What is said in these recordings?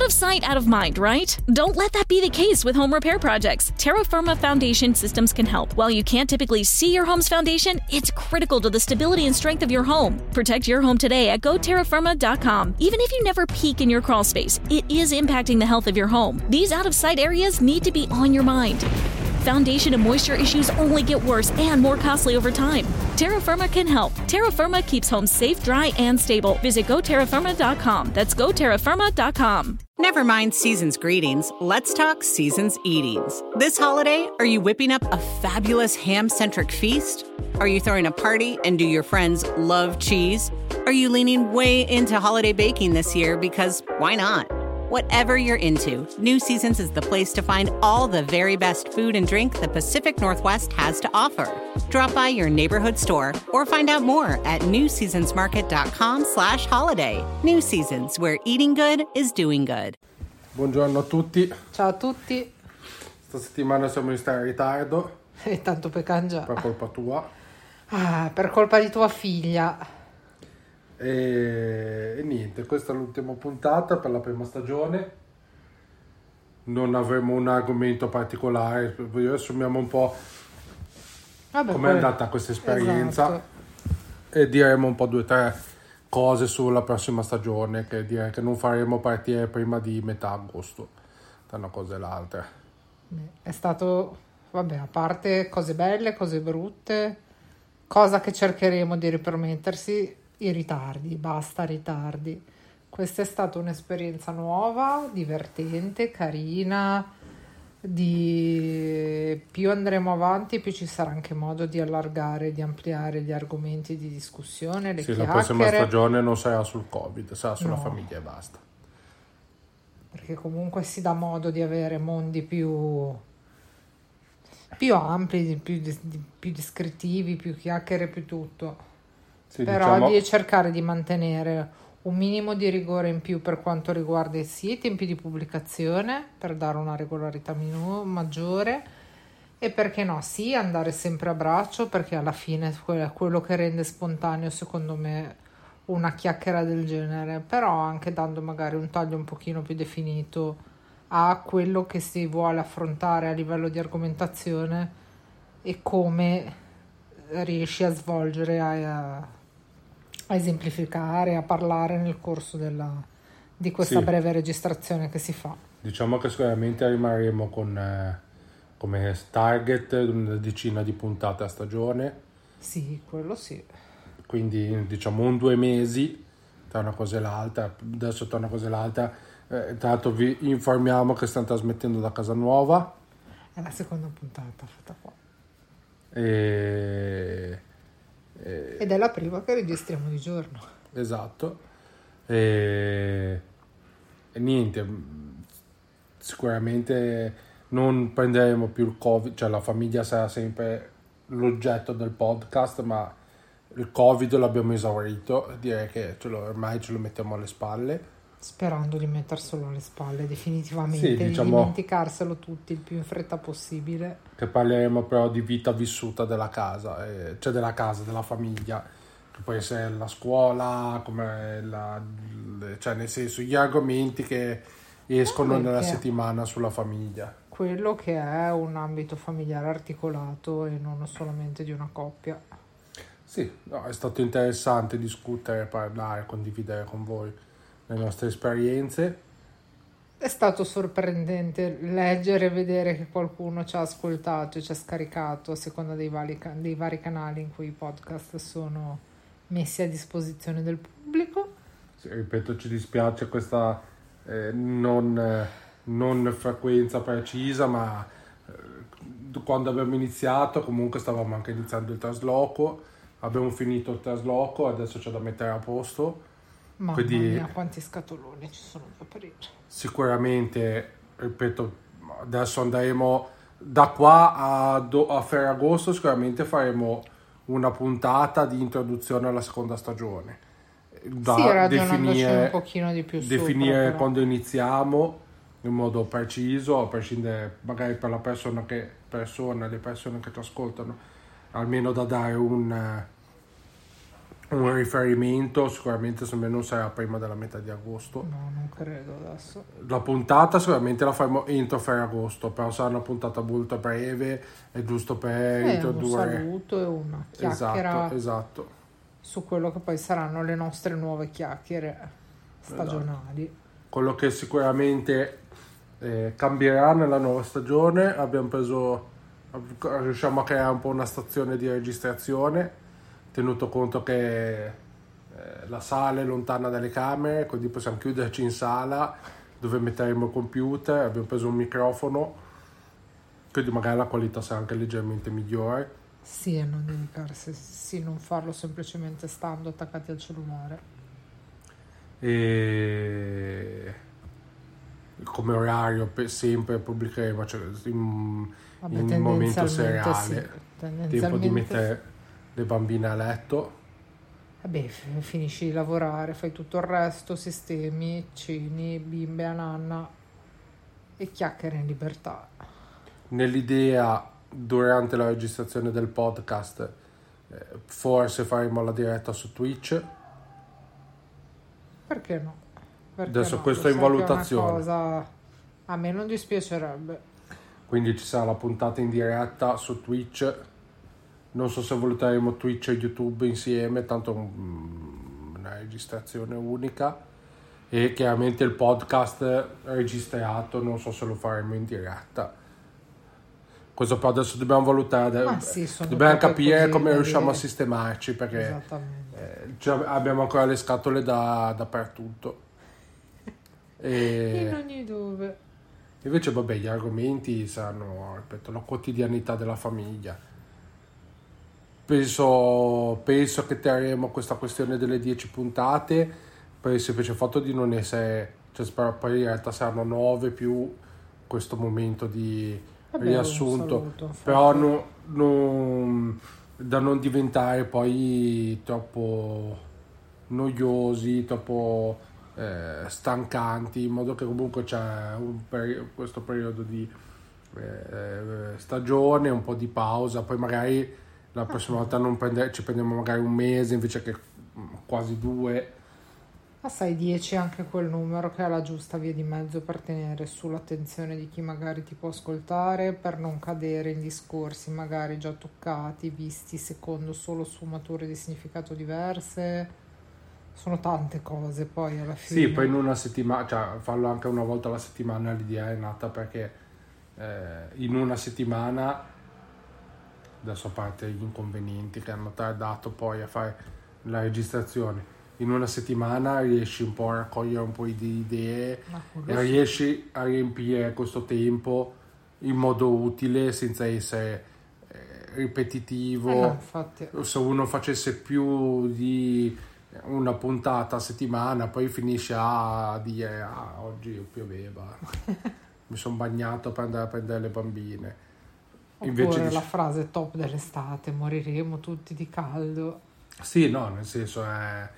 Out of sight, out of mind, right? Don't let that be the case with home repair projects. Terra Firma Foundation Systems can help. While you can't typically see your home's foundation, it's critical to the stability and strength of your home. Protect your home today at goterrafirma.com. Even if you never peek in your crawl space, it is impacting the health of your home. These out of sight areas need to be on your mind. Foundation and moisture issues only get worse and more costly over time. Terra Firma can help. Terra Firma keeps homes safe, dry, and stable. Visit goterrafirma.com. That's goterrafirma.com. Never mind season's greetings. Let's talk season's eatings. This holiday, are you whipping up a fabulous ham centric feast? Are you throwing a party and do your friends love cheese? Are you leaning way into holiday baking this year because why not? Whatever you're into, New Seasons is the place to find all the very best food and drink the Pacific Northwest has to offer. Drop by your neighborhood store or find out more at newseasonsmarket.com slash holiday. New Seasons, where eating good is doing good. Buongiorno a tutti, Ciao a tutti questa settimana siamo in in ritardo e tanto per cangiare. per colpa tua Ah, per colpa di tua figlia. E, e niente, questa è l'ultima puntata per la prima stagione. Non avremo un argomento particolare, riassumiamo un po' Vabbè, com'è poi- andata questa esperienza Esatto. e diremo un po' due o tre cose sulla prossima stagione che direi che non faremo partire prima di metà agosto tra una cosa e l'altra. È stato, vabbè, a parte cose belle, cose brutte, cosa che cercheremo di ripermettersi, i ritardi, basta ritardi. Questa è stata un'esperienza nuova, divertente, carina. Di... Più andremo avanti, più ci sarà anche modo di allargare, di ampliare gli argomenti di discussione, le Sì, la prossima stagione non sarà sul Covid, sarà sulla No. famiglia e basta. perché comunque si dà modo di avere mondi più, più ampi, più, più descrittivi, più chiacchiere, più tutto. Sì, Però diciamo- di cercare di mantenere un minimo di rigore in più per quanto riguarda i i tempi di pubblicazione, per dare una regolarità minu- maggiore e perché no, sì, andare sempre a braccio perché alla fine è quello che rende spontaneo secondo me una chiacchiera del genere, però anche dando magari un taglio un pochino più definito a quello che si vuole affrontare a livello di argomentazione e come riesci a svolgere, a, a esemplificare, a parlare nel corso della- di questa Sì. breve registrazione che si fa. Diciamo che sicuramente rimarremo con eh, come target una decina di puntate a stagione, Sì, quello sì. quindi diciamo un due mesi tra una cosa e l'altra. Adesso tra una cosa e l'altra, eh, tra l'altro vi informiamo che stiamo trasmettendo da casa nuova È la seconda puntata fatta qua. e, e- Ed è la prima che registriamo di giorno. esatto e, e niente mh, sicuramente non prenderemo più il covid cioè la famiglia sarà sempre l'oggetto del podcast ma il covid l'abbiamo esaurito direi che ce lo- ormai ce lo mettiamo alle spalle Sperando di metterselo alle spalle definitivamente, Sì, di diciamo- dimenticarselo tutti il più in fretta possibile. che parleremo però di vita vissuta della casa eh, cioè della casa della famiglia che può essere la scuola come la, cioè nel senso gli argomenti che escono Ah, nella settimana sulla famiglia Quello che è un ambito familiare articolato e non solamente di una coppia. Sì, no, è stato interessante discutere, parlare, condividere con voi le nostre esperienze. È stato sorprendente leggere e vedere che qualcuno ci ha ascoltato e ci ha scaricato a seconda dei vari, dei vari canali in cui i podcast sono messi a disposizione del pubblico. Sì, ripeto, ci dispiace questa eh, non, eh, non frequenza precisa, ma eh, quando abbiamo iniziato comunque stavamo anche iniziando il trasloco, abbiamo finito il trasloco, adesso c'è da mettere a posto. Mamma Quindi- mia, quanti scatoloni ci sono da aprire. Sicuramente, ripeto, adesso andremo da qua a, do- a Ferragosto, sicuramente faremo una puntata di introduzione alla seconda stagione. Da sì, ragionandoci un pochino di più definire sopra, quando iniziamo in modo preciso, a prescindere magari per la persona che persona, le persone che ci ascoltano, almeno da dare un, un riferimento sicuramente me non sarà prima della metà di agosto No, non credo adesso. la puntata sicuramente la faremo entro Ferragosto però sarà una puntata molto breve è giusto per un introdurre saluto e una chiacchiera esatto esatto su quello che poi saranno le nostre nuove chiacchiere stagionali. quello che sicuramente eh, cambierà nella nuova stagione abbiamo preso riusciamo a creare un po' una stazione di registrazione tenuto conto che eh, la sala è lontana dalle camere quindi possiamo chiuderci in sala dove metteremo il computer abbiamo preso un microfono quindi magari la qualità sarà anche leggermente migliore Sì, e non dedicarsi, sì, non farlo semplicemente stando attaccati al cellulare. e come orario per sempre pubblicheremo cioè, in, Vabbè, in momento tendenzialmente sì, tempo di mettere le bambine a letto Vabbè, finisci di lavorare, fai tutto il resto, sistemi, ceni, bimbe a nanna e chiacchiere in libertà. nell'idea durante la registrazione del podcast eh, forse faremo la diretta su Twitch Perché no? Perché Adesso no? questo Lo è in valutazione. cosa a me non dispiacerebbe. quindi ci sarà la puntata in diretta su Twitch non so se valuteremo Twitch e YouTube insieme tanto mm, una registrazione unica e chiaramente il podcast registrato non so se lo faremo in diretta questo però adesso dobbiamo valutare Ma sì, dobbiamo capire come riusciamo a sistemarci perché. Eh, abbiamo ancora le scatole da, dappertutto. In E ogni dove. invece, vabbè, gli argomenti saranno, ripeto, la quotidianità della famiglia. Penso, penso che terremo questa questione delle 10 puntate per il semplice fatto di non essere, cioè spero poi in realtà saranno 9 più questo momento di Vabbè, riassunto, un saluto, però no- non- da non diventare poi troppo noiosi, troppo eh, stancanti, in modo che comunque c'è peri- questo periodo di eh, stagione, un po' di pausa, poi magari la prossima volta non prende- ci prendiamo magari un mese invece che quasi due. Ma sai, 10 è anche quel numero che ha la giusta via di mezzo per tenere sull'attenzione di chi magari ti può ascoltare, per non cadere in discorsi magari già toccati, visti secondo solo sfumature di significato diverse. Sono tante cose poi alla fine. Sì, poi in una settimana, cioè farlo anche una volta alla settimana l'idea è nata perché eh, in una settimana, adesso a parte gli inconvenienti che hanno tardato poi a fare la registrazione, in una settimana riesci un po' a raccogliere un po' di idee e riesci a riempire questo tempo in modo utile senza essere eh, ripetitivo Eh no, infatti. se uno facesse più di una puntata a settimana, poi finisce a dire ah, oggi pioveva, mi sono bagnato per andare a prendere le bambine. Invece Oppure di- la frase top dell'estate, moriremo tutti di caldo. Sì, no, nel senso è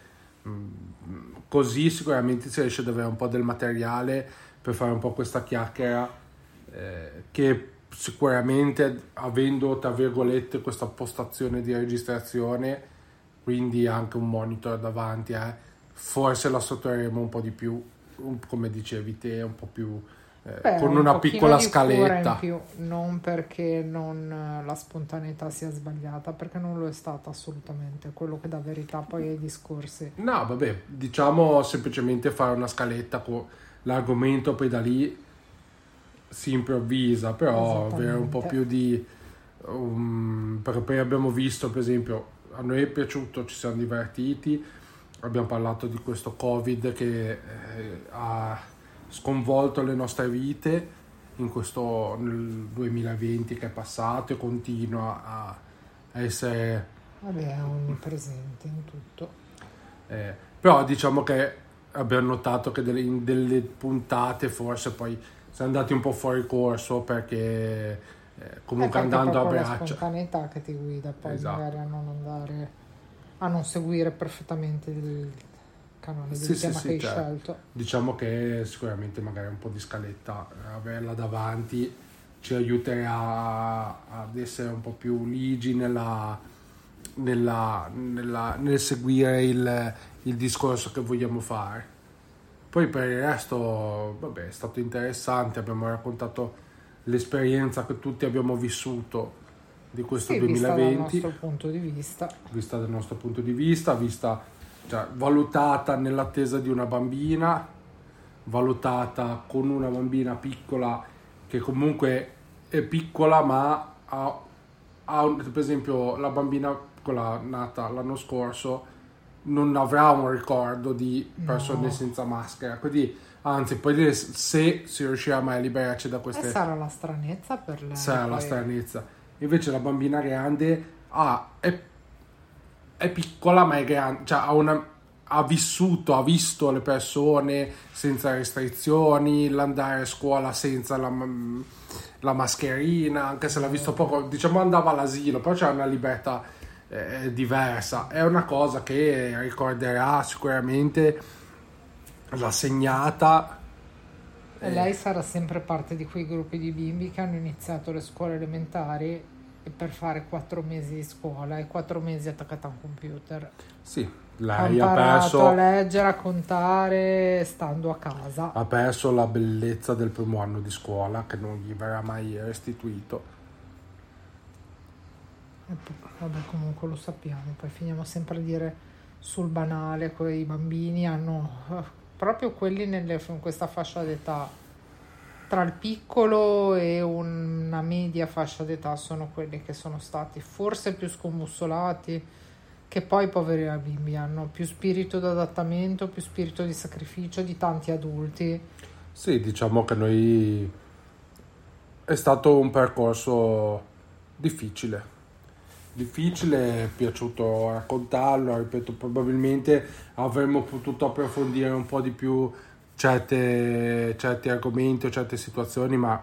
mm, così sicuramente si riesce ad avere un po' del materiale per fare un po' questa chiacchiera eh, che sicuramente avendo tra virgolette questa postazione di registrazione quindi anche un monitor davanti eh, forse la sottoeremo un po' di più come dicevi te un po' più eh, Beh, con un una pochino piccola scaletta. più, non perché non, eh, la spontaneità sia sbagliata, perché non lo è stata assolutamente, quello che dà verità poi ai discorsi. No, vabbè, diciamo semplicemente fare una scaletta con l'argomento, poi da lì si improvvisa, però avere un po' più di... um, perché poi abbiamo visto, per esempio, a noi è piaciuto, ci siamo divertiti, abbiamo parlato di questo Covid che eh, ha sconvolto le nostre vite in questo nel 2020 che è passato e continua a essere Vabbè, è onnipresente in tutto. eh, però diciamo che abbiamo notato che delle, in delle puntate forse poi siamo andati un po' fuori corso perché eh, comunque è perché andando a proprio la braccia. spontaneità che ti guida poi Esatto. magari a non andare a non seguire perfettamente il del Sì, sì, tema sì, che hai certo. scelto. Diciamo che sicuramente magari un po' di scaletta, eh, averla davanti ci aiuterà ad essere un po' più ligi nella, nella, nella, nel seguire il, il discorso che vogliamo fare. Poi per il resto, vabbè, è stato interessante, abbiamo raccontato l'esperienza che tutti abbiamo vissuto di questo Sì, 2020 vista dal nostro punto di vista. vista dal nostro punto di vista, vista cioè, valutata nell'attesa di una bambina, valutata con una bambina piccola che comunque è piccola ma ha, ha un- per esempio la bambina quella nata l'anno scorso non avrà un ricordo di persone No. senza maschera, quindi anzi poi dire se si riuscirà mai a liberarci da E queste sarà la stranezza per lei. sarà la stranezza. Invece la bambina grande ha, è, è piccola ma è grande, cioè ha, una, ha vissuto, ha visto le persone senza restrizioni, l'andare a scuola senza la, la mascherina, anche se l'ha visto poco, diciamo andava all'asilo, però c'è una libertà eh, diversa. È una cosa che ricorderà sicuramente, l'ha segnata. E lei sarà sempre parte di quei gruppi di bimbi che hanno iniziato le scuole elementari per fare quattro mesi di scuola e quattro mesi attaccata a un computer. Sì, Ha lei ha imparato perso... a leggere, a contare stando a casa. ha perso la bellezza del primo anno di scuola che non gli verrà mai restituito. Vabbè, comunque lo sappiamo, poi finiamo sempre a dire sul banale, quei bambini hanno eh, proprio quelli nelle- in questa fascia d'età, tra il piccolo e una media fascia d'età sono quelli che sono stati forse più scombussolati, che poi poveri bimbi hanno più spirito d'adattamento, più spirito di sacrificio di tanti adulti. Sì, diciamo che noi è stato un percorso difficile. Difficile, è piaciuto raccontarlo, ripeto, probabilmente avremmo potuto approfondire un po' di più certe, certi argomenti o certe situazioni, ma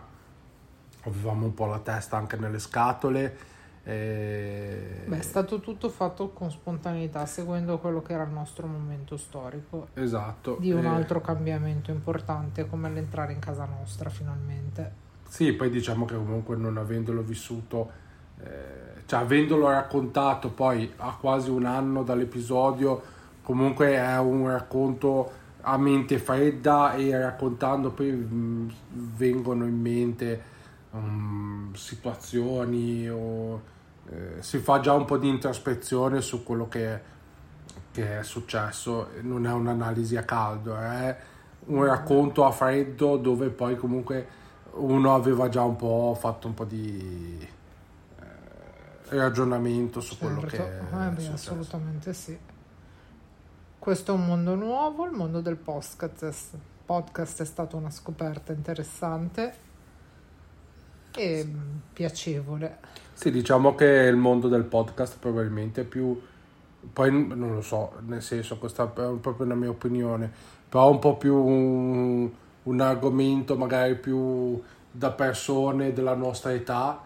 avevamo un po' la testa anche nelle scatole. e- Beh, è stato tutto fatto con spontaneità, seguendo quello che era il nostro momento storico. Esatto. di un e- altro cambiamento importante come l'entrare in casa nostra finalmente. Sì, poi diciamo che comunque non avendolo vissuto, eh, cioè avendolo raccontato poi a quasi un anno dall'episodio, comunque è un racconto a mente fredda e raccontando poi mh, vengono in mente um, situazioni o eh, si fa già un po' di introspezione su quello che, che è successo, non è un'analisi a caldo, è un racconto a freddo dove poi comunque uno aveva già un po' fatto un po' di eh, ragionamento su quello che Certo, è eh beh, assolutamente sì. Questo è un mondo nuovo, il mondo del podcast. podcast è stata una scoperta interessante e piacevole. Sì, diciamo che il mondo del podcast probabilmente è più, poi non lo so, nel senso, questa è proprio una mia opinione, però un po' più un, un argomento magari più da persone della nostra età,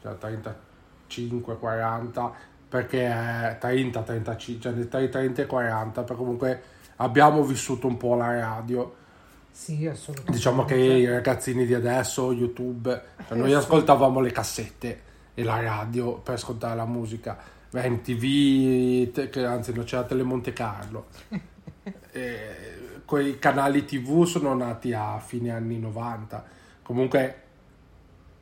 cioè 35, 40, perché è 30, 35, cioè tra i 30 e i 40, perché comunque abbiamo vissuto un po' la radio. Sì, assolutamente. Diciamo che i ragazzini di adesso, YouTube, cioè noi ascoltavamo le cassette e la radio per ascoltare la musica. Beh, MTV, che anzi non c'era Telemonte Carlo. E quei canali TV sono nati a fine anni 90. Comunque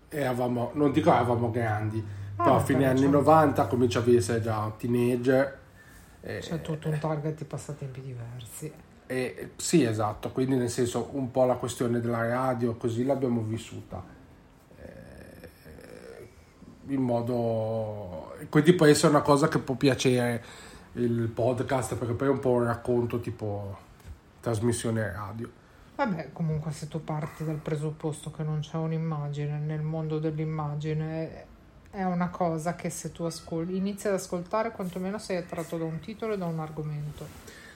eravamo, non dico eravamo grandi, però a fine anni diciamo. 90 cominciavi a essere già teenager. C'è tutto un target di passatempi diversi. e, sì, esatto, quindi nel senso un po' la questione della radio, così l'abbiamo vissuta. Eh, in modo... Quindi può essere una cosa che può piacere il podcast, perché poi è un po' un racconto tipo trasmissione radio. Vabbè, comunque se tu parti dal presupposto che non c'è un'immagine nel mondo dell'immagine, è una cosa che se tu ascolti, inizi ad ascoltare, quantomeno sei attratto da un titolo e da un argomento.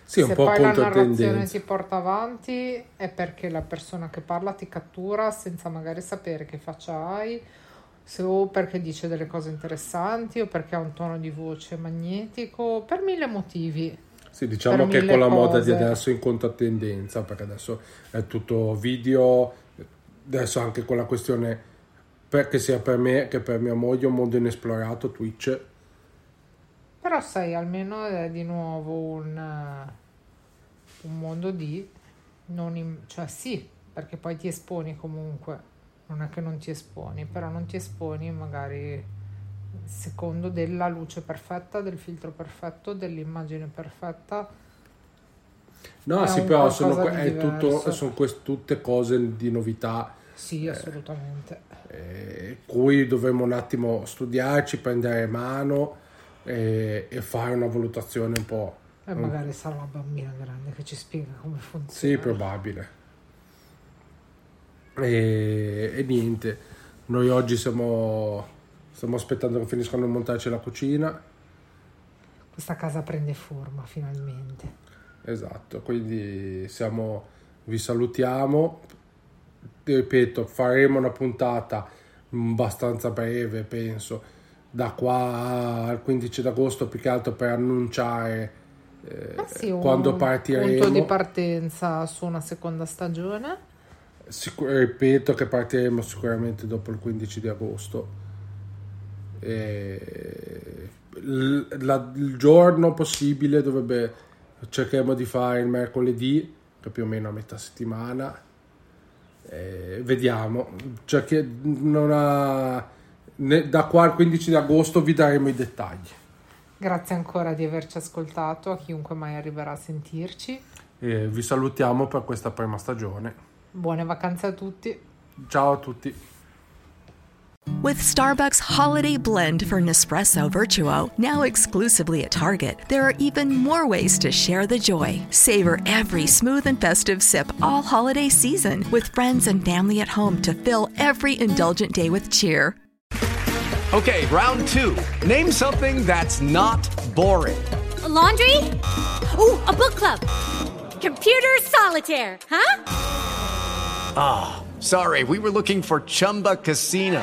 Sì, un se po' poi la narrazione tendenza. ti porta avanti è perché la persona che parla ti cattura senza magari sapere che faccia hai, se- o perché dice delle cose interessanti o perché ha un tono di voce magnetico, per mille motivi. Sì, diciamo che con la moda di cose. adesso in controtendenza, perché adesso è tutto video, adesso anche con la questione, perché sia per me che per mia moglie, un mondo inesplorato, Twitch, Però sai, almeno è di nuovo un, un mondo di... Non in- cioè sì, perché poi ti esponi comunque, non è che non ti esponi, però non ti esponi magari secondo della luce perfetta, del filtro perfetto, dell'immagine perfetta. No, sì, però sono, è tutto, sono quest- tutte cose di novità Sì, assolutamente. eh, cui dovremmo un attimo studiarci, prendere mano eh, e fare una valutazione un po'. E magari sarà una bambina grande che ci spiega come funziona. Sì, probabile. E, e niente, noi oggi siamo, stiamo aspettando che finiscano di montarci la cucina. Questa casa prende forma finalmente. Esatto, quindi siamo, vi salutiamo. Ripeto, faremo una puntata abbastanza breve, penso, da qua al 15 d'agosto, più che altro per annunciare eh, Ah sì, un quando partiremo. punto di partenza su una seconda stagione. Sicur- ripeto che partiremo sicuramente dopo il 15 di agosto. E il, la- il giorno possibile dovrebbe cercheremo di fare il mercoledì, che più o meno a metà settimana. E vediamo. Cerche- non ha- ne- da qua al 15 di agosto vi daremo i dettagli. Grazie ancora di averci ascoltato, a chiunque mai arriverà a sentirci. E vi salutiamo per questa prima stagione. Buone vacanze a tutti. Ciao a tutti. With Starbucks Holiday Blend for Nespresso Virtuo, now exclusively at Target, there are even more ways to share the joy. Savor every smooth and festive sip all holiday season with friends and family at home to fill every indulgent day with cheer. Okay, round two. Name something that's not boring. A laundry? Ooh, a book club. Computer solitaire, huh? Ah, sorry, we were looking for Chumba Casino.